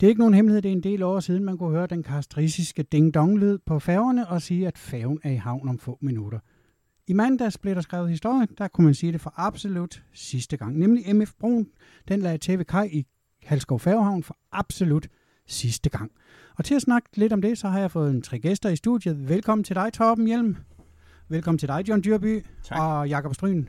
Det er ikke nogen hemmelighed, det er en del år siden, man kunne høre den karakteristiske ding-dong-lyd på færgerne og sige, at færgen er i havn om få minutter. I mandags blev der skrevet historie, der kunne man sige det for absolut sidste gang. Nemlig MF Brun, den lagde TV Kaj i Halskov Færgehavn for absolut sidste gang. Og til at snakke lidt om det, så har jeg fået en tre gæster i studiet. Velkommen til dig, Torben Hjelm. Velkommen til dig, John Dyrby Tak. og Jakob Stryn.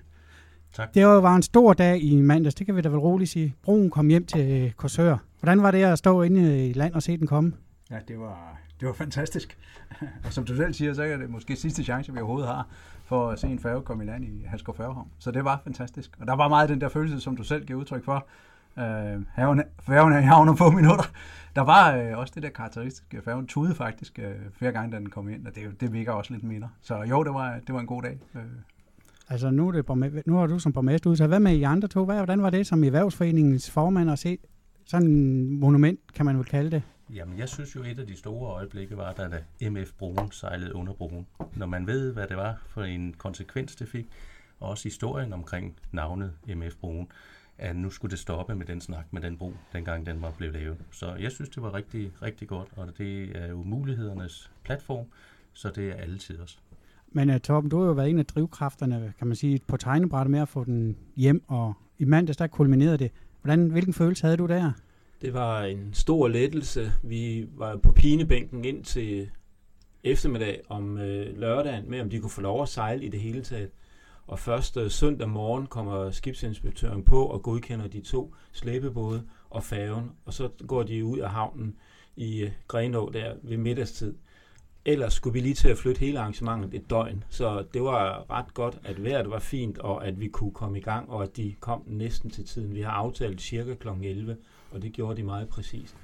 Tak. Det var en stor dag i mandags, det kan vi da vel roligt sige. Broen kom hjem til Korsør. Hvordan var det at stå inde i land og se den komme? Ja, det var, det var fantastisk. og som du selv siger, så er det måske sidste chance, vi overhovedet har for at se en færge komme i land i Halskov Færgehavn. Så det var fantastisk. Og der var meget den der følelse, som du selv giver udtryk for. Øh, færgen er i havn om få minutter. Der var øh, også det der karakteristiske. Færgen tude faktisk øh, flere gange, da den kom ind, og det, det virker også lidt mindre. Så jo, det var, det var en god dag. Øh, Altså nu, er det nu har du som borgmester udsat. Hvad med I andre to? Hvad, hvordan var det som erhvervsforeningens formand at se sådan en monument, kan man jo kalde det? Jamen, jeg synes jo, et af de store øjeblikke var, da da MF Broen sejlede under broen. Når man ved, hvad det var for en konsekvens, det fik, og også historien omkring navnet MF Broen, at nu skulle det stoppe med den snak med den bro, dengang den var blevet lavet. Så jeg synes, det var rigtig, rigtig godt, og det er jo mulighedernes platform, så det er altid også. Men uh, Torben, du har jo været en af drivkræfterne, kan man sige, på tegnebrættet med at få den hjem, og i mandags der kulminerede det. Hvordan, hvilken følelse havde du der? Det var en stor lettelse. Vi var på pinebænken ind til eftermiddag om øh, lørdagen med, om de kunne få lov at sejle i det hele taget. Og først øh, søndag morgen kommer skibsinspektøren på og godkender de to slæbebåde og færgen, og så går de ud af havnen i øh, Grenå der ved middagstid. Ellers skulle vi lige til at flytte hele arrangementet et døgn, så det var ret godt, at vejret var fint, og at vi kunne komme i gang, og at de kom næsten til tiden. Vi har aftalt cirka kl. 11, og det gjorde de meget præcist.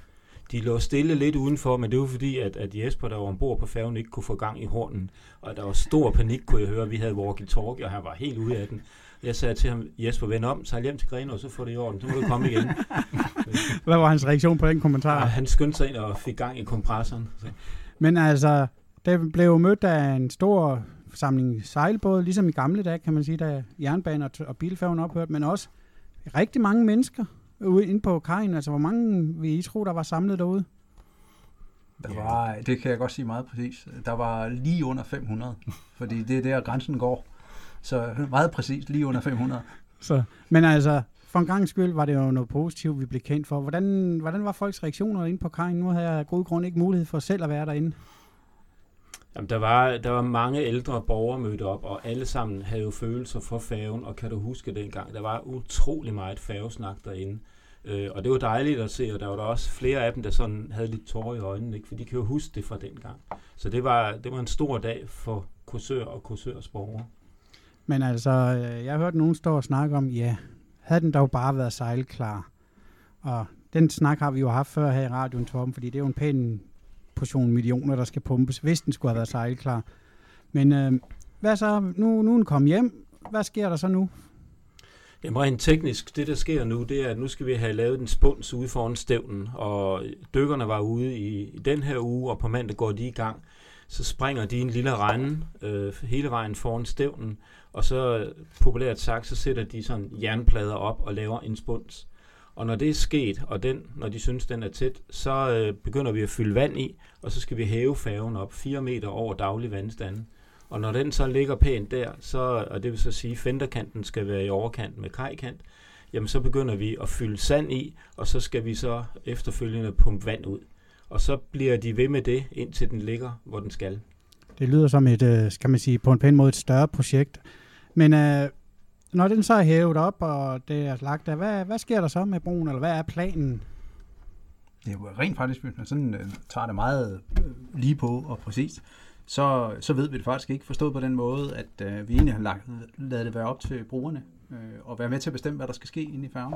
De lå stille lidt udenfor, men det var fordi, at, at Jesper, der var ombord på færgen, ikke kunne få gang i hornen. Og der var stor panik, kunne jeg høre. Vi havde walkie-talkie, og han var helt ude af den. Jeg sagde til ham, Jesper, vend om, sejl hjem til Grenaa, og så får det i orden. Så må du komme igen. Hvad var hans reaktion på den kommentar? Og han skyndte sig ind og fik gang i kompressoren. Så. Men altså, det blev mødt af en stor samling sejlbåde, ligesom i gamle dage, kan man sige, da jernbanen og, bilfærgen ophørte, men også rigtig mange mennesker ude inde på kajen. Altså, hvor mange vil I tro, der var samlet derude? Der var, det kan jeg godt sige meget præcis. Der var lige under 500, fordi det er der grænsen går. Så meget præcis lige under 500. Så, men altså, for en gang skyld var det jo noget positivt, vi blev kendt for. Hvordan, hvordan var folks reaktioner inde på kajen? Nu havde jeg af god grund ikke mulighed for selv at være derinde. Jamen, der, var, der var mange ældre borgere mødt op, og alle sammen havde jo følelser for færgen, og kan du huske dengang? Der var utrolig meget færgesnak derinde. Øh, og det var dejligt at se, og der var der også flere af dem, der sådan havde lidt tårer i øjnene, ikke? for de kan jo huske det fra dengang. Så det var, det var en stor dag for Korsør og Korsørs borgere. Men altså, øh, jeg har hørt nogen stå og snakke om, ja, havde den dog bare været sejlklar. Og den snak har vi jo haft før her i radioen, Torben, fordi det er jo en pæn portion millioner, der skal pumpes, hvis den skulle have været sejlklar. Men øh, hvad så? Nu, nu er den kommet hjem. Hvad sker der så nu? Jamen rent teknisk, det der sker nu, det er, at nu skal vi have lavet en spuns ude foran stævnen, og dykkerne var ude i, i den her uge, og på mandag går de i gang. Så springer de en lille rende øh, hele vejen foran stævnen, og så øh, populært sagt, så sætter de sådan jernplader op og laver en spuns. Og når det er sket, og den, når de synes, den er tæt, så øh, begynder vi at fylde vand i, og så skal vi hæve færgen op 4 meter over daglig vandstanden. Og når den så ligger pænt der, så, og det vil så sige, at fenderkanten skal være i overkant med kajkant, jamen så begynder vi at fylde sand i, og så skal vi så efterfølgende pumpe vand ud. Og så bliver de ved med det, indtil den ligger, hvor den skal. Det lyder som et, øh, skal man sige, på en pæn måde et større projekt. Men øh, når den så er hævet op, og det er lagt der, hvad, hvad sker der så med broen, eller hvad er planen? Det er jo rent faktisk, hvis man sådan øh, tager det meget øh, lige på og præcist, så, så ved vi det faktisk ikke. Forstået på den måde, at øh, vi egentlig har lagt, lavet det være op til brugerne øh, og være med til at bestemme, hvad der skal ske inde i færgen.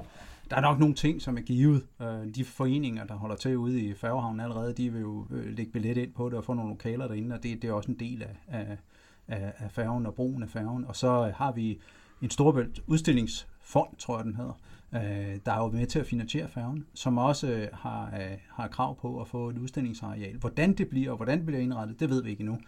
Der er nok nogle ting, som er givet. Øh, de foreninger, der holder til ude i færgehavnen allerede, de vil jo øh, lægge billet ind på det og få nogle lokaler derinde, og det, det er også en del af, af, af, af færgen og brugen af færgen. Og så har vi en storbølt udstillingsfond, tror jeg den hedder, øh, der er jo med til at finansiere færgen, som også øh, har, øh, har krav på at få et udstillingsareal. Hvordan det bliver, og hvordan det bliver indrettet, det ved vi ikke endnu.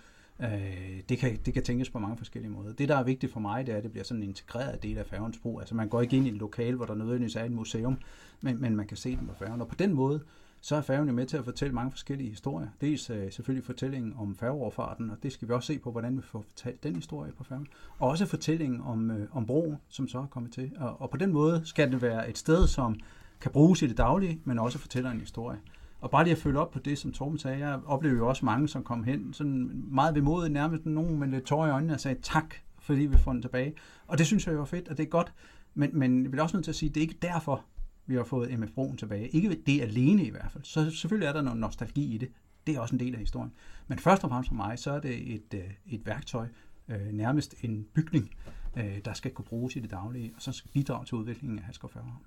Øh, det, kan, det kan tænkes på mange forskellige måder. Det, der er vigtigt for mig, det er, at det bliver sådan en integreret del af færgens brug. Altså man går ikke ind i et lokal, hvor der nødvendigvis er et museum, men, men man kan se den på færgen. Og på den måde, så er færgen jo med til at fortælle mange forskellige historier. Dels øh, selvfølgelig fortællingen om færgeoverfarten, og det skal vi også se på, hvordan vi får fortalt den historie på færgen. Og også fortællingen om, øh, om broen, som så er kommet til. Og, og på den måde skal det være et sted, som kan bruges i det daglige, men også fortæller en historie. Og bare lige at følge op på det, som Torben sagde, jeg oplevede jo også mange, som kom hen, sådan meget vemodigt, nærmest nogen med lidt tårer i øjnene, og sagde tak, fordi vi får den tilbage. Og det synes jeg jo var fedt, og det er godt. Men, men jeg vil også nødt til at sige, at det er ikke derfor, vi har fået MF Broen tilbage. Ikke det alene i hvert fald. Så selvfølgelig er der noget nostalgi i det. Det er også en del af historien. Men først og fremmest for mig, så er det et, øh, et værktøj, øh, nærmest en bygning, øh, der skal kunne bruges i det daglige, og så skal bidrage til udviklingen af Haskov Færgehavn.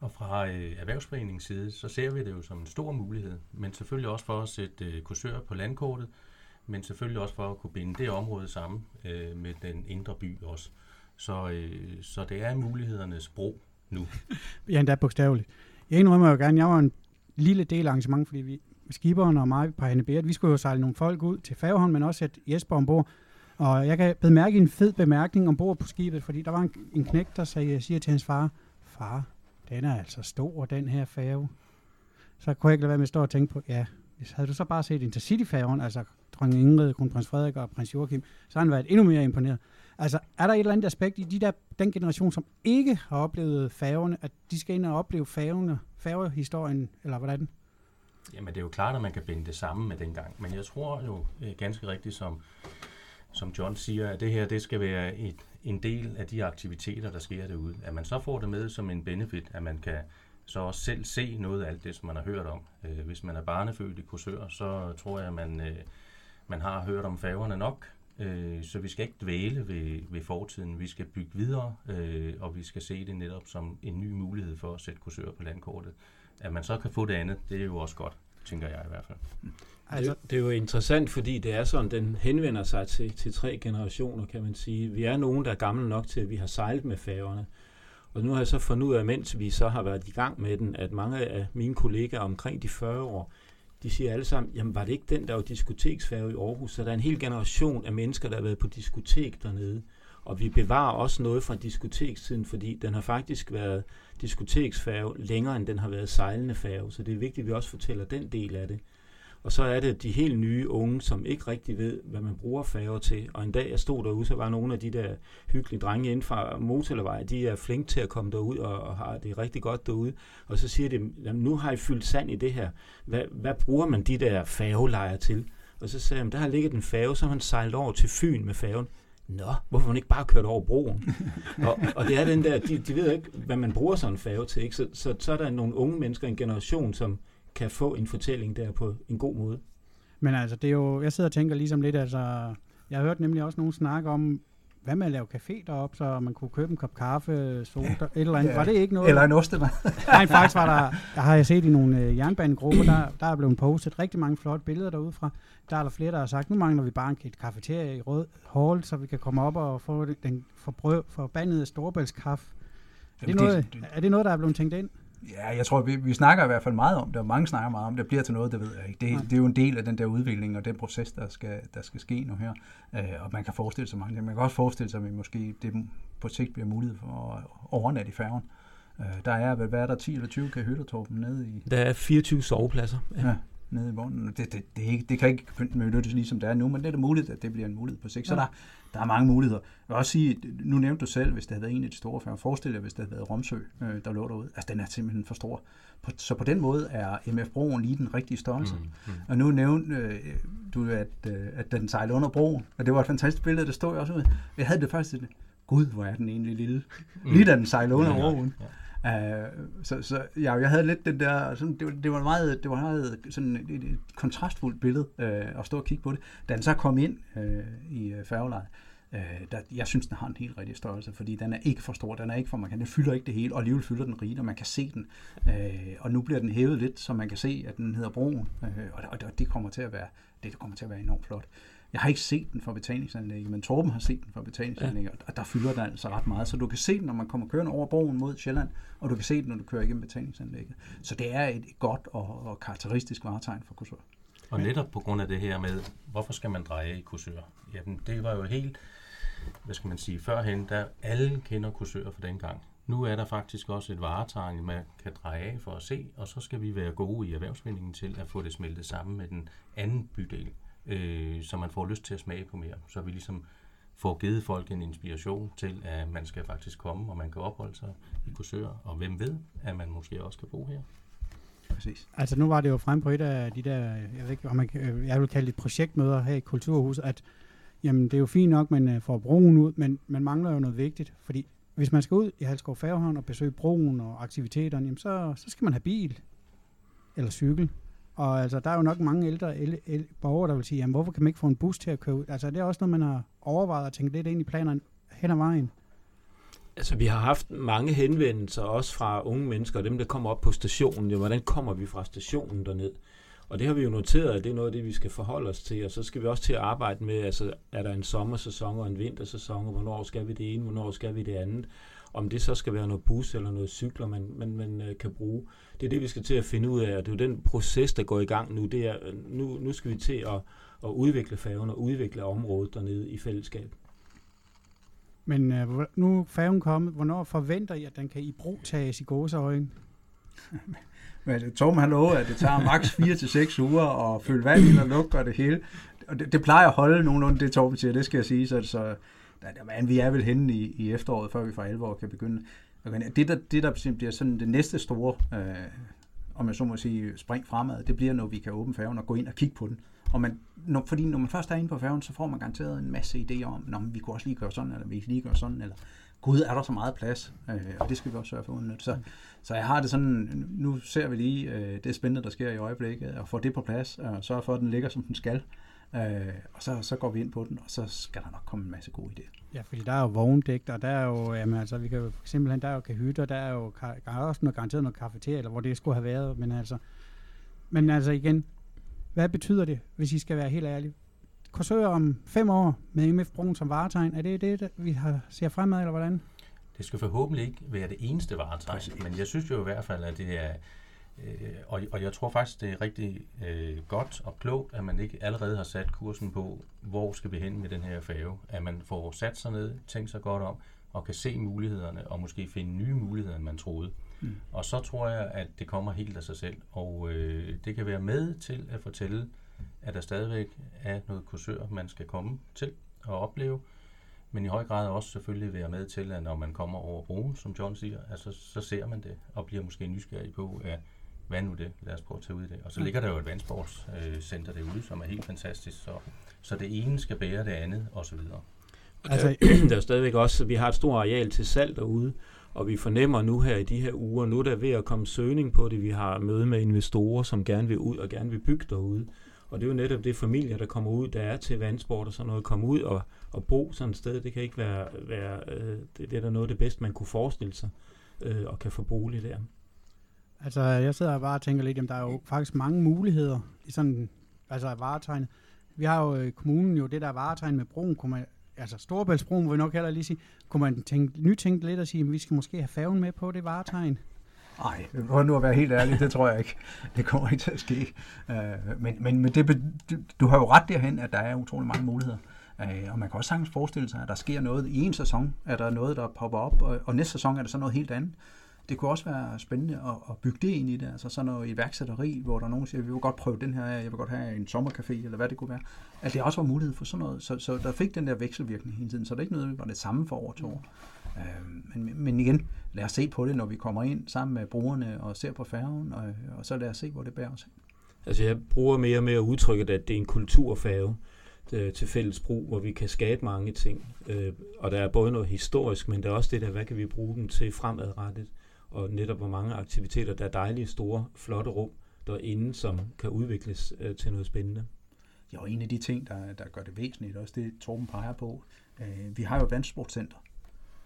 Og fra øh, erhvervsforeningens side, så ser vi det jo som en stor mulighed, men selvfølgelig også for at sætte øh, kursør på landkortet, men selvfølgelig også for at kunne binde det område sammen øh, med den indre by også. Så, øh, så det er mulighedernes bro nu. ja, endda bogstaveligt. Jeg indrømmer jo gerne, jeg var en lille del af arrangement, fordi vi, skiberen og mig på Hanne vi skulle jo sejle nogle folk ud til Færgehavn, men også sætte Jesper ombord. Og jeg kan bemærke en fed bemærkning ombord på skibet, fordi der var en, en knæk, der sagde, siger til hans far, far, den er altså stor, den her færge. Så kunne jeg ikke lade være med at stå og tænke på, ja, hvis havde du så bare set Intercity-færgen, altså dronning Ingrid, kronprins Frederik og prins Joachim, så havde han været endnu mere imponeret. Altså, er der et eller andet aspekt i de der, den generation, som ikke har oplevet færgerne, at de skal ind og opleve færgerne, færgehistorien, eller hvordan? Jamen, det er jo klart, at man kan binde det sammen med dengang. Men jeg tror jo øh, ganske rigtigt, som, som John siger, at det her det skal være et, en del af de aktiviteter, der sker derude. At man så får det med som en benefit, at man kan så også selv se noget af alt det, som man har hørt om. Øh, hvis man er barnefødt i Korsør, så tror jeg, at man, øh, man har hørt om færgerne nok, Øh, så vi skal ikke dvæle ved, ved fortiden. Vi skal bygge videre, øh, og vi skal se det netop som en ny mulighed for at sætte kursører på landkortet. At man så kan få det andet, det er jo også godt, tænker jeg i hvert fald. Altså, det er jo interessant, fordi det er sådan, den henvender sig til, til tre generationer, kan man sige. Vi er nogen, der er gamle nok til, at vi har sejlet med færgerne. Og nu har jeg så fundet ud af, mens vi så har været i gang med den, at mange af mine kollegaer omkring de 40 år, de siger alle sammen, jamen var det ikke den, der var diskoteksfærge i Aarhus? Så der er en hel generation af mennesker, der har været på diskotek dernede. Og vi bevarer også noget fra diskotekstiden, fordi den har faktisk været diskoteksfærge længere, end den har været sejlende færge. Så det er vigtigt, at vi også fortæller den del af det. Og så er det de helt nye unge, som ikke rigtig ved, hvad man bruger færger til. Og en dag jeg stod derude, så var nogle af de der hyggelige drenge inden fra Motorvej, de er flinke til at komme derud og, og har det rigtig godt derude. Og så siger de, jamen, nu har I fyldt sand i det her. Hvad, hvad bruger man de der færgelejer til? Og så sagde jeg, der har ligget en færge, så har man sejlet over til Fyn med færgen. Nå, hvorfor man ikke bare kørt over broen? og, og det er den der, de, de ved ikke, hvad man bruger sådan en færge til. Ikke? Så, så, så er der nogle unge mennesker, en generation, som kan få en fortælling der på en god måde. Men altså, det er jo, jeg sidder og tænker ligesom lidt, altså, jeg har hørt nemlig også nogen snakke om, hvad med at lave café deroppe, så man kunne købe en kop kaffe, soda, et eller andet. Ja. Var det ikke noget? Eller en ostemad. Nej, faktisk var der, jeg har jeg set i nogle øh, jernbanegrupper, der, der er blevet postet rigtig mange flotte billeder derude fra. Der er der flere, der har sagt, nu mangler vi bare en kafeterie i Rød Hall, så vi kan komme op og få den forbrød, forbandede storbæltskaffe. Er det, noget, er det noget, der er blevet tænkt ind? Ja, jeg tror, vi, vi snakker i hvert fald meget om det, og mange snakker meget om det. Det bliver til noget, det ved jeg ikke. Det, det er jo en del af den der udvikling og den proces, der skal, der skal ske nu her. Øh, og man kan forestille sig mange ting. Man kan også forestille sig, at vi måske det på sigt bliver mulighed for at overnatte i færgen. Øh, der er vel, hvad er der, 10 eller 20 kahytter, Torben, nede i? Der er 24 sovepladser. Ja. ja nede i vognen. Det, det, det, ikke, det kan ikke benyttes lige som det er nu, men det er da muligt, at det bliver en mulighed på sigt. Ja. Så der, der er mange muligheder. Jeg vil også sige, nu nævnte du selv, hvis det havde været en af de store færger. Forestil dig, hvis det havde været Romsø, øh, der lå derude. Altså, den er simpelthen for stor. På, så på den måde er MF Broen lige den rigtige størrelse. Mm, mm. Og nu nævnte øh, du, at, øh, at den sejlede under broen, og det var et fantastisk billede, det stod jeg også ud. Jeg havde det først gud, hvor er den egentlig lille. Mm. Lige da den sejlede under ja, broen. Ja. Uh, så, så ja, jeg havde lidt den der, sådan, det, det var meget, det var meget sådan et, et kontrastfuldt billede uh, at stå og kigge på det. Da den så kom ind uh, i færgelejet, uh, der, jeg synes, den har en helt rigtig størrelse, fordi den er ikke for stor, den er ikke for man kan, den fylder ikke det hele, og alligevel fylder den rigtigt, og man kan se den. Uh, og nu bliver den hævet lidt, så man kan se, at den hedder Broen, uh, og, og det kommer til at være, det kommer til at være enormt flot. Jeg har ikke set den fra betalingsanlægget, men Torben har set den fra betalingsanlægget, ja. og der fylder den altså ret meget. Så du kan se den, når man kommer kørende over broen mod Sjælland, og du kan se den, når du kører igennem betalingsanlægget. Så det er et godt og, og karakteristisk varetegn for kursør. Og netop på grund af det her med, hvorfor skal man dreje i kursør? Jamen, det var jo helt, hvad skal man sige, førhen, der alle kender kursør fra den gang. Nu er der faktisk også et varetegn, man kan dreje af for at se, og så skal vi være gode i erhvervsvindingen til at få det smeltet sammen med den anden bydel, øh, så man får lyst til at smage på mere. Så vi ligesom får givet folk en inspiration til, at man skal faktisk komme, og man kan opholde sig i Korsør, og hvem ved, at man måske også kan bo her. Præcis. Altså nu var det jo frem på et af de der, jeg ved ikke, om man, øh, jeg vil kalde det projektmøder her i Kulturhuset, at jamen, det er jo fint nok, man øh, får broen ud, men man mangler jo noget vigtigt, fordi hvis man skal ud i Halskov Færgehavn og besøge broen og aktiviteterne, jamen, så, så skal man have bil eller cykel. Og altså, der er jo nok mange ældre el, el, borgere, der vil sige, jamen, hvorfor kan man ikke få en bus til at køre ud? Altså, det er også noget, man har overvejet og tænkt lidt ind i planerne hen ad vejen. Altså, vi har haft mange henvendelser, også fra unge mennesker, og dem, der kommer op på stationen. Jo, hvordan kommer vi fra stationen derned? Og det har vi jo noteret, at det er noget af det, vi skal forholde os til. Og så skal vi også til at arbejde med, altså, er der en sommersæson og en vintersæson, og hvornår skal vi det ene, hvornår skal vi det andet? Om det så skal være noget bus eller noget cykler, man, man, man øh, kan bruge. Det er det, vi skal til at finde ud af, og det er jo den proces, der går i gang nu. Det er, øh, nu, nu skal vi til at, at udvikle færgen og udvikle området dernede i fællesskab. Men øh, nu er færgen kommet, hvornår forventer I, at den kan i brug tages i gåseøjne? Men Torben har lovet, at det tager maks 4 til 6 uger at fylde vand ind og lukke og det hele. Og det, det plejer at holde nogenlunde det, Torben siger, det skal jeg sige. Så, så men vi er vel henne i, i efteråret, før vi for alvor kan begynde. Det, der, det, der simpelthen bliver sådan det næste store, øh, om jeg så må sige, spring fremad, det bliver, når vi kan åbne færgen og gå ind og kigge på den. Og man, når, fordi når man først er inde på færgen, så får man garanteret en masse idéer om, at vi kunne også lige gøre sådan, eller vi kan lige gøre sådan, eller gud, er der så meget plads? Øh, og det skal vi også sørge for at udnytte. Så, så jeg har det sådan, nu ser vi lige øh, det spændende, der sker i øjeblikket, og får det på plads, og sørge for, at den ligger, som den skal. Øh, og så, så går vi ind på den, og så skal der nok komme en masse gode idéer. Ja, fordi der er jo vogndægt, og der er jo, jamen altså, vi kan jo simpelthen, der er jo kahytter, der er jo der er også noget, garanteret noget kafeteria, eller hvor det skulle have været, men altså, men altså igen, hvad betyder det, hvis I skal være helt ærlige? Korsør om fem år med MF Broen som varetegn, er det det, vi har, ser fremad, eller hvordan? Det skal forhåbentlig ikke være det eneste varetegn, men jeg synes jo i hvert fald, at det er, øh, og, og jeg tror faktisk, det er rigtig øh, godt og klogt, at man ikke allerede har sat kursen på, hvor skal vi hen med den her færge. At man får sat sig ned, tænkt sig godt om, og kan se mulighederne, og måske finde nye muligheder, end man troede. Mm. Og så tror jeg, at det kommer helt af sig selv, og øh, det kan være med til at fortælle, at der stadigvæk er noget kursør, man skal komme til og opleve, men i høj grad også selvfølgelig være med til, at når man kommer over broen, som John siger, altså, så ser man det, og bliver måske nysgerrig på, at hvad er nu det? Lad os prøve at tage ud i det. Og så ligger der jo et vandsportscenter derude, som er helt fantastisk, så, så det ene skal bære det andet, og så videre. Altså- Altså, der er stadigvæk også, vi har et stort areal til salg derude, og vi fornemmer nu her i de her uger, nu er der ved at komme søgning på det. Vi har møde med investorer, som gerne vil ud og gerne vil bygge derude. Og det er jo netop det familier, der kommer ud, der er til vandsport og sådan noget, komme ud og, og bo sådan et sted. Det kan ikke være, være øh, det, det er da noget af det bedste, man kunne forestille sig, øh, og kan få bolig der. Altså, jeg sidder bare og tænker lidt, jamen, der er jo faktisk mange muligheder i sådan, altså varetegnet. Vi har jo i kommunen jo det der varetegn med broen, kunne man, altså Storebæltsbroen, vil vi nok heller lige sige, kunne man tænke, nytænke lidt og sige, at vi skal måske have færgen med på det varetegn. Nej, for nu at være helt ærlig, det tror jeg ikke. Det kommer ikke til at ske. Øh, men men, men det, du, har jo ret derhen, at der er utrolig mange muligheder. Øh, og man kan også sagtens forestille sig, at der sker noget i en sæson, at der er noget, der popper op, og, og næste sæson er der så noget helt andet. Det kunne også være spændende at, at bygge det ind i det, altså sådan noget iværksætteri, hvor der er nogen, der siger, vi vil godt prøve den her, jeg vil godt have en sommercafé, eller hvad det kunne være. At det også var mulighed for sådan noget, så, så der fik den der vekselvirkning hele tiden, så det er ikke noget, der var det samme for år til år. Øh, men, men igen, lad os se på det, når vi kommer ind sammen med brugerne og ser på færgen, og, og så lad os se, hvor det bærer os hen. Altså jeg bruger mere og mere udtrykket, at det er en kulturfærge øh, til fælles brug, hvor vi kan skabe mange ting. Øh, og der er både noget historisk, men der er også det der, hvad kan vi bruge dem til fremadrettet, og netop hvor mange aktiviteter, der er dejlige, store, flotte rum derinde, som kan udvikles øh, til noget spændende. Ja, og en af de ting, der, der gør det væsentligt, også det Torben peger på, øh, vi har jo et vandsportcenter,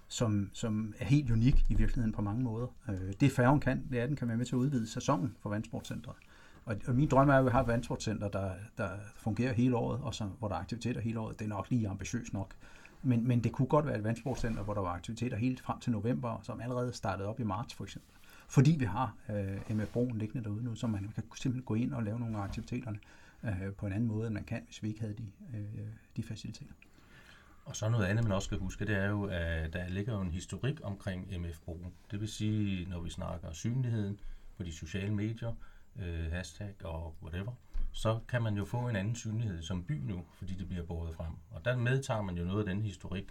som, som er helt unik i virkeligheden på mange måder. Øh, det færgen kan, det er, den kan være med til at udvide sæsonen for vandsportcentret. Og, og min drøm er, at vi har et vandsportcenter, der, der fungerer hele året, og som, hvor der er aktiviteter hele året. Det er nok lige ambitiøst nok. Men, men det kunne godt være et vandsportcenter, hvor der var aktiviteter helt frem til november, som allerede startede op i marts for eksempel. Fordi vi har øh, MF Broen liggende derude nu, så man kan simpelthen gå ind og lave nogle af aktiviteterne øh, på en anden måde, end man kan, hvis vi ikke havde de, øh, de faciliteter. Og så noget andet, man også skal huske, det er jo, at der ligger jo en historik omkring MF-broen. Det vil sige, når vi snakker synligheden på de sociale medier, øh, hashtag og whatever, så kan man jo få en anden synlighed som by nu, fordi det bliver båret frem. Og der medtager man jo noget af den historik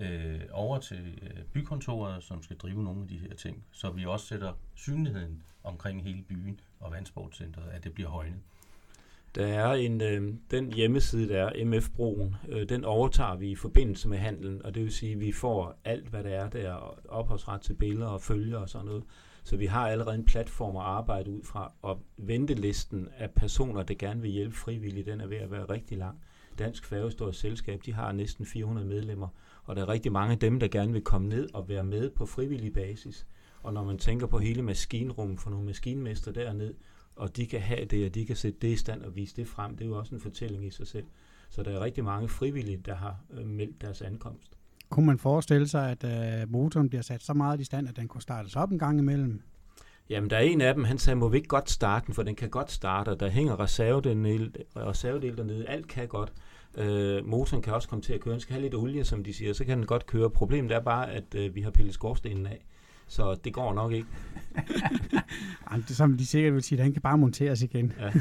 øh, over til øh, bykontoret, som skal drive nogle af de her ting, så vi også sætter synligheden omkring hele byen og vandsportcentret, at det bliver højnet. Der er en, øh, den hjemmeside, der er MF-broen, øh, den overtager vi i forbindelse med handlen, og det vil sige, at vi får alt, hvad der er der, ophavsret til billeder og følger og sådan noget. Så vi har allerede en platform at arbejde ud fra, og ventelisten af personer, der gerne vil hjælpe frivilligt, den er ved at være rigtig lang. Dansk Færgestort Selskab, de har næsten 400 medlemmer, og der er rigtig mange af dem, der gerne vil komme ned og være med på frivillig basis. Og når man tænker på hele maskinrummet for nogle maskinmester dernede, og de kan have det, og de kan sætte det i stand og vise det frem, det er jo også en fortælling i sig selv. Så der er rigtig mange frivillige, der har øh, meldt deres ankomst. Kunne man forestille sig, at øh, motoren bliver sat så meget i stand, at den kunne startes op en gang imellem? Jamen, der er en af dem, han sagde, må vi ikke godt starte den, for den kan godt starte, og der hænger reservedel, reservedel dernede, alt kan godt. Øh, motoren kan også komme til at køre, den skal have lidt olie, som de siger, så kan den godt køre. Problemet er bare, at øh, vi har pillet skorstenen af, så det går nok ikke. Jamen, det, som de sikkert vil sige, den kan bare monteres igen. Ja.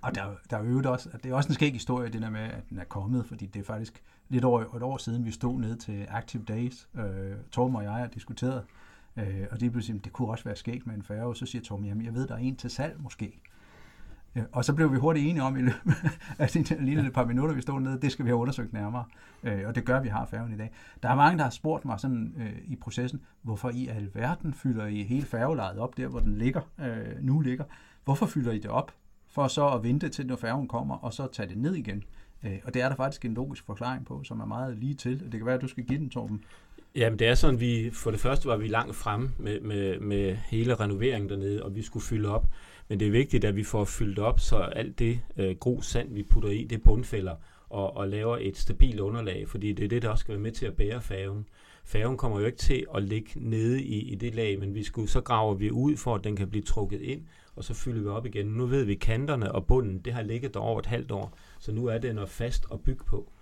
Og der, der er jo også, det er også en skæg historie, det der med, at den er kommet, fordi det er faktisk lidt over et år siden, vi stod ned til Active Days, øh, Torben og jeg har diskuteret, øh, og det blev det kunne også være skægt med en færge, så siger Torben, jamen jeg ved, der er en til salg måske. Øh, og så blev vi hurtigt enige om, i løbet af lige et par minutter, vi stod nede, det skal vi have undersøgt nærmere. Øh, og det gør vi har færgen i dag. Der er mange, der har spurgt mig sådan øh, i processen, hvorfor i alverden fylder I hele færgelejet op, der hvor den ligger, øh, nu ligger. Hvorfor fylder I det op? For så at vente til, når færgen kommer, og så tage det ned igen. Øh, og det er der faktisk en logisk forklaring på, som er meget lige til. Det kan være, at du skal give den, Torben. Jamen det er sådan, vi for det første var vi langt frem med, med, med hele renoveringen dernede, og vi skulle fylde op. Men det er vigtigt, at vi får fyldt op, så alt det øh, grus sand, vi putter i, det bundfælder og, og laver et stabilt underlag, fordi det er det, der også skal være med til at bære færgen. Færgen kommer jo ikke til at ligge nede i, i det lag, men vi skulle, så graver vi ud, for at den kan blive trukket ind, og så fylder vi op igen. Nu ved vi, kanterne og bunden, det har ligget der over et halvt år, så nu er det noget fast at bygge på.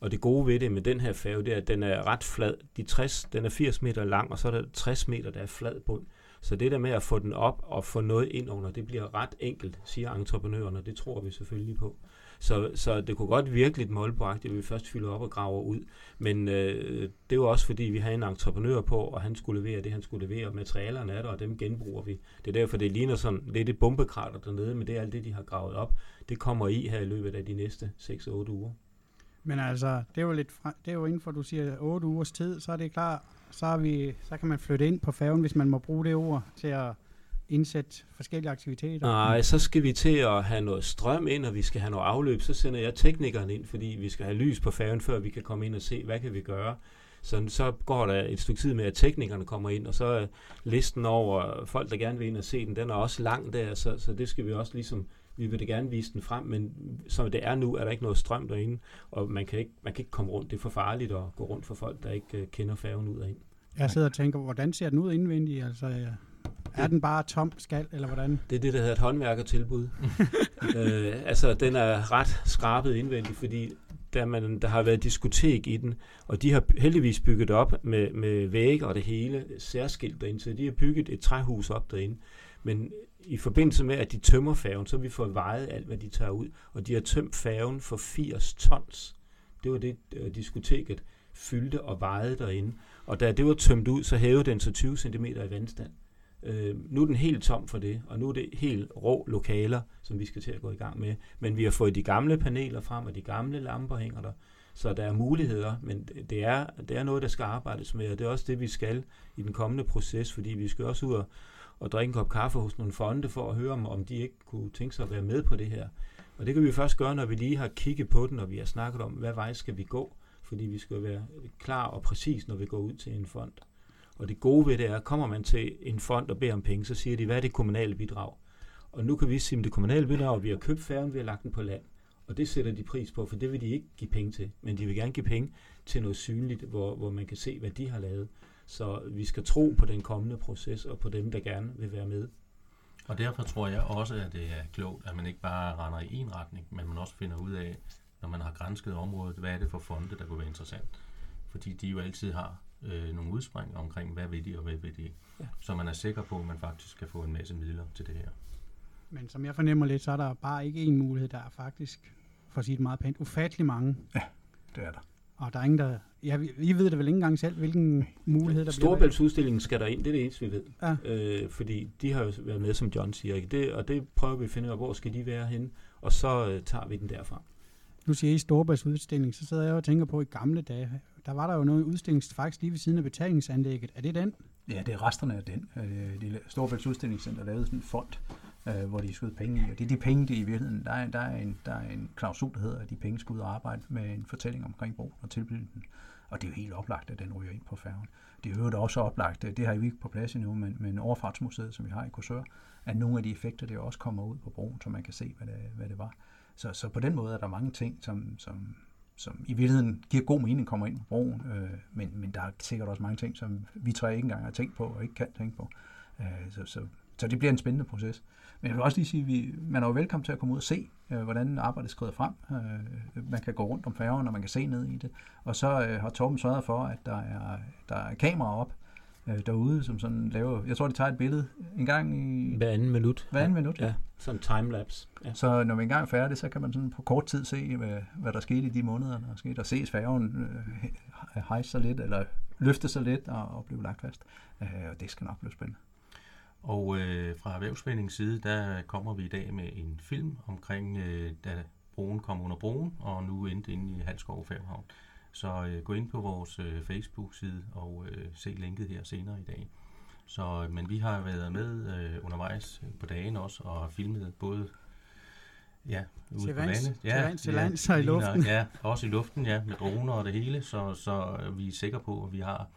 Og det gode ved det med den her færge, det er, at den er ret flad. De 60, den er 80 meter lang, og så er der 60 meter, der er flad bund. Så det der med at få den op og få noget ind under, det bliver ret enkelt, siger entreprenørerne. Det tror vi selvfølgelig på. Så, så det kunne godt virke lidt målbragtigt, at vi først fylder op og graver ud. Men øh, det er også fordi, vi har en entreprenør på, og han skulle levere det, han skulle levere. Materialerne er der, og dem genbruger vi. Det er derfor, det ligner sådan lidt et bombekrater dernede, men det er alt det, de har gravet op. Det kommer i her i løbet af de næste 6-8 uger. Men altså, det er jo lidt fra, det er jo inden for, du siger 8 ugers tid, så er det klar, så, er vi, så kan man flytte ind på færgen, hvis man må bruge det ord til at indsætte forskellige aktiviteter? Nej, så skal vi til at have noget strøm ind, og vi skal have noget afløb. Så sender jeg teknikeren ind, fordi vi skal have lys på færgen, før vi kan komme ind og se, hvad kan vi gøre. Så, så går der et stykke tid med, at teknikerne kommer ind, og så er listen over folk, der gerne vil ind og se den, den er også lang der, så, så det skal vi også ligesom vi vil da gerne vise den frem, men som det er nu, er der ikke noget strøm derinde, og man kan ikke, man kan ikke komme rundt. Det er for farligt at gå rundt for folk, der ikke uh, kender færgen ud af ind. Jeg sidder og tænker, hvordan ser den ud indvendigt? Altså, er den bare tom skal, eller hvordan? Det er det, der hedder et håndværkertilbud. øh, altså, den er ret skrabet indvendigt, fordi der, man, der har været diskotek i den, og de har heldigvis bygget op med, med vægge og det hele særskilt derinde, så de har bygget et træhus op derinde. Men i forbindelse med, at de tømmer færgen, så vi får vejet alt, hvad de tager ud, og de har tømt færgen for 80 tons. Det var det, uh, diskoteket fyldte og vejede derinde. Og da det var tømt ud, så hævede den så 20 cm i vandstand. Øh, nu er den helt tom for det, og nu er det helt rå lokaler, som vi skal til at gå i gang med. Men vi har fået de gamle paneler frem, og de gamle lamper hænger der. Så der er muligheder, men det er, det er noget, der skal arbejdes med, og det er også det, vi skal i den kommende proces, fordi vi skal også ud og, og drikke en kop kaffe hos nogle fonde for at høre, om, om de ikke kunne tænke sig at være med på det her. Og det kan vi først gøre, når vi lige har kigget på den, og vi har snakket om, hvad vej skal vi gå, fordi vi skal være klar og præcis, når vi går ud til en fond. Og det gode ved det er, at kommer man til en fond og beder om penge, så siger de, hvad er det kommunale bidrag? Og nu kan vi sige, at det kommunale bidrag, vi har købt færgen, vi har lagt den på land. Og det sætter de pris på, for det vil de ikke give penge til. Men de vil gerne give penge til noget synligt, hvor, hvor man kan se, hvad de har lavet. Så vi skal tro på den kommende proces og på dem, der gerne vil være med. Og derfor tror jeg også, at det er klogt, at man ikke bare render i en retning, men man også finder ud af, når man har grænsket området, hvad er det for fonde, der kunne være interessant. fordi de jo altid har øh, nogle udspring omkring, hvad vil de og hvad vil de ikke. Ja. Så man er sikker på, at man faktisk kan få en masse midler til det her. Men som jeg fornemmer lidt, så er der bare ikke en mulighed. Der er faktisk, for at sige det meget pænt, ufattelig mange. Det er der. Og der er ingen, der... Ja, vi, I ved det vel ikke engang selv, hvilken mulighed der bliver valgt. Storebæltsudstillingen skal der ind, det er det eneste, vi ved. Ja. Øh, fordi de har jo været med, som John siger, ikke? Det, og det prøver vi at finde ud af, hvor skal de være henne, og så øh, tager vi den derfra. Nu siger I Storbergs udstilling, så sidder jeg og tænker på i gamle dage. Der var der jo noget udstilling faktisk lige ved siden af betalingsanlægget. Er det den? Ja, det er resterne af den. Øh, De Storebælts Udstillingscenter lavede sådan en fond, øh, hvor de skød penge i. Og det er de penge, de i virkeligheden, der er, der er, en, der er en klausul, der hedder, at de penge skal ud og arbejde med en fortælling omkring broen og tilbyde den. Og det er jo helt oplagt, at den ryger ind på færgen. Det er jo også oplagt, det har vi ikke på plads endnu, men, men Overfartsmuseet, som vi har i Korsør, at nogle af de effekter, det også kommer ud på broen, så man kan se, hvad det, hvad det var. Så, så på den måde er der mange ting, som, som, som i virkeligheden giver god mening kommer ind på broen, øh, men, men der er sikkert også mange ting, som vi tre ikke engang har tænkt på og ikke kan tænke på. Øh, så, så, så det bliver en spændende proces. Men jeg vil også lige sige, at vi, man er jo velkommen til at komme ud og se, øh, hvordan arbejdet skrider frem. Øh, man kan gå rundt om færgen, og man kan se ned i det. Og så øh, har Torben sørget for, at der er, der er kameraer op øh, derude, som sådan laver... Jeg tror, de tager et billede en gang i... Hver anden minut. Hver anden minut, Ja, sådan en timelapse. Ja. Så når vi engang er færdige, så kan man sådan på kort tid se, hvad, hvad der skete i de måneder, der skete. Der ses færgen øh, hejse sig lidt, eller løfte sig lidt og, og blive lagt fast. Øh, og det skal nok blive spændende. Og øh, fra Erhvervsforeningens side, der kommer vi i dag med en film omkring, øh, da broen kom under broen, og nu endte inde i Halskov Færhavn. Så øh, gå ind på vores øh, Facebook-side og øh, se linket her senere i dag. Så, øh, men vi har været med øh, undervejs på dagen også, og filmet både ja, ude Til på vands- vandet. til vands, til lands og i luften. Ja, også i luften, ja, med droner og det hele, så, så vi er sikre på, at vi har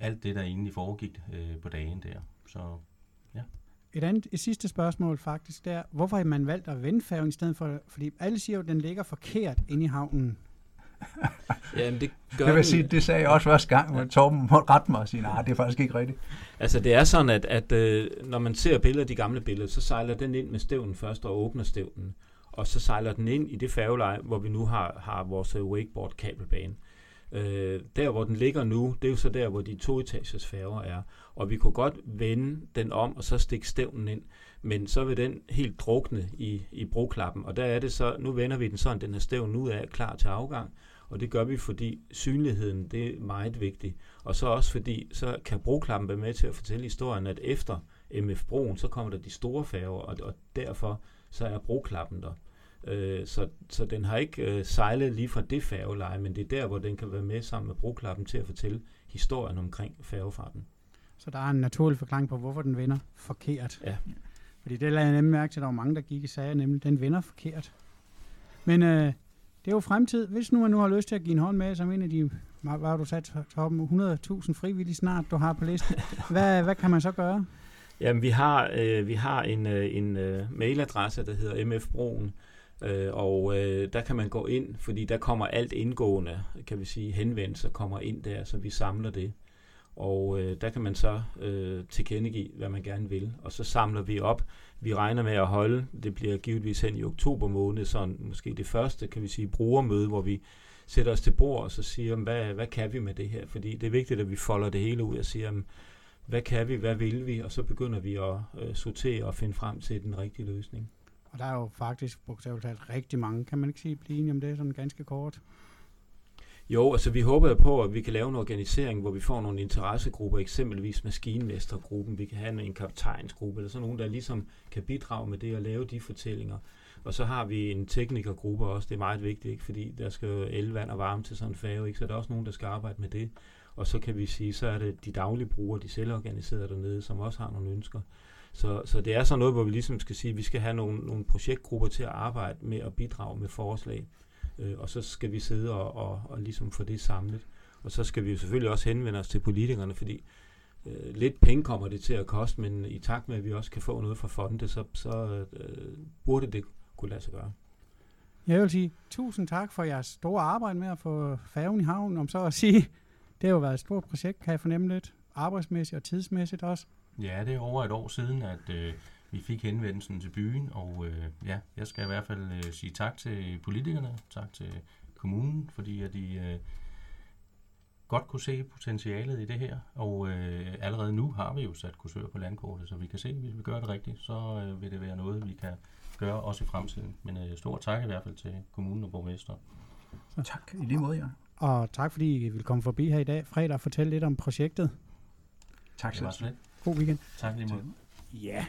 alt det, der egentlig foregik øh, på dagen der. Så Et, andet, et sidste spørgsmål faktisk, det er, hvorfor har man valgt at vende færgen i stedet for, fordi alle siger jo, at den ligger forkert inde i havnen. Jamen, det gør Det vil sige, det sagde jeg også første gang, men Torben måtte rette mig og sige, nej, det er faktisk ikke rigtigt. Altså det er sådan, at, at øh, når man ser billeder, de gamle billeder, så sejler den ind med stævnen først og åbner stævnen. Og så sejler den ind i det færgeleje, hvor vi nu har, har vores øh, wakeboard-kabelbane. Øh, der hvor den ligger nu, det er jo så der, hvor de toetages færger er. Og vi kunne godt vende den om, og så stikke stævnen ind. Men så vil den helt drukne i, i broklappen. Og der er det så, nu vender vi den sådan, den er stævnen ud af klar til afgang. Og det gør vi, fordi synligheden, det er meget vigtigt. Og så også fordi, så kan broklappen være med til at fortælle historien, at efter MF-broen, så kommer der de store færger, og, og derfor så er broklappen der. Øh, så, så den har ikke øh, sejlet lige fra det færgeleje, men det er der, hvor den kan være med sammen med broklappen til at fortælle historien omkring færgefarten. Så der er en naturlig forklaring på, hvorfor den vender forkert. Ja. Fordi det lagde jeg nemlig mærke til, at der var mange, der gik og sagde, nemlig, den vender forkert. Men øh, det er jo fremtid. Hvis nu man nu har lyst til at give en hånd med, som en af de, hvad har du sat, Torben, 100.000 frivillige snart, du har på listen. Hvad, hvad kan man så gøre? Jamen, vi har, øh, vi har en, øh, en øh, mailadresse, der hedder mfbroen, øh, og øh, der kan man gå ind, fordi der kommer alt indgående, kan vi sige, henvendelser kommer ind der, så vi samler det. Og øh, der kan man så øh, tilkendegive, hvad man gerne vil, og så samler vi op. Vi regner med at holde, det bliver givetvis hen i oktober måned, så måske det første, kan vi sige, brugermøde, hvor vi sætter os til bord og så siger, hvad, hvad kan vi med det her? Fordi det er vigtigt, at vi folder det hele ud og siger, hvad kan vi, hvad vil vi, og så begynder vi at øh, sortere og finde frem til den rigtige løsning. Og der er jo faktisk bogstaveligt talt rigtig mange. Kan man ikke sige, blive enige om det sådan ganske kort? Jo, altså vi håber på, at vi kan lave en organisering, hvor vi får nogle interessegrupper, eksempelvis maskinmestergruppen, vi kan have en kaptajnsgruppe, eller sådan nogen, der ligesom kan bidrage med det og lave de fortællinger. Og så har vi en teknikergruppe også, det er meget vigtigt, ikke? fordi der skal jo el, vand og varme til sådan en færge, ikke? så der er også nogen, der skal arbejde med det. Og så kan vi sige, så er det de daglige brugere, de selvorganiserede dernede, som også har nogle ønsker. Så, så det er sådan noget, hvor vi ligesom skal sige, at vi skal have nogle, nogle projektgrupper til at arbejde med at bidrage med forslag. Øh, og så skal vi sidde og, og, og ligesom få det samlet. Og så skal vi jo selvfølgelig også henvende os til politikerne, fordi øh, lidt penge kommer det til at koste, men i takt med, at vi også kan få noget fra fonde, så, så øh, burde det kunne lade sig gøre. Jeg vil sige tusind tak for jeres store arbejde med at få færgen i havnen, om så at sige. Det har jo været et stort projekt, kan jeg fornemme lidt. Arbejdsmæssigt og tidsmæssigt også. Ja, det er over et år siden, at øh, vi fik henvendelsen til byen, og øh, ja, jeg skal i hvert fald øh, sige tak til politikerne, tak til kommunen, fordi at de øh, godt kunne se potentialet i det her, og øh, allerede nu har vi jo sat kursør på landkortet, så vi kan se, at hvis vi gør det rigtigt, så øh, vil det være noget, vi kan gøre også i fremtiden. Men øh, stor tak i hvert fald til kommunen og borgmester. Tak, i lige måde, ja. Og tak fordi I vil komme forbi her i dag fredag og fortælle lidt om projektet. Tak så lidt. God weekend. Tak lige måde. Ja,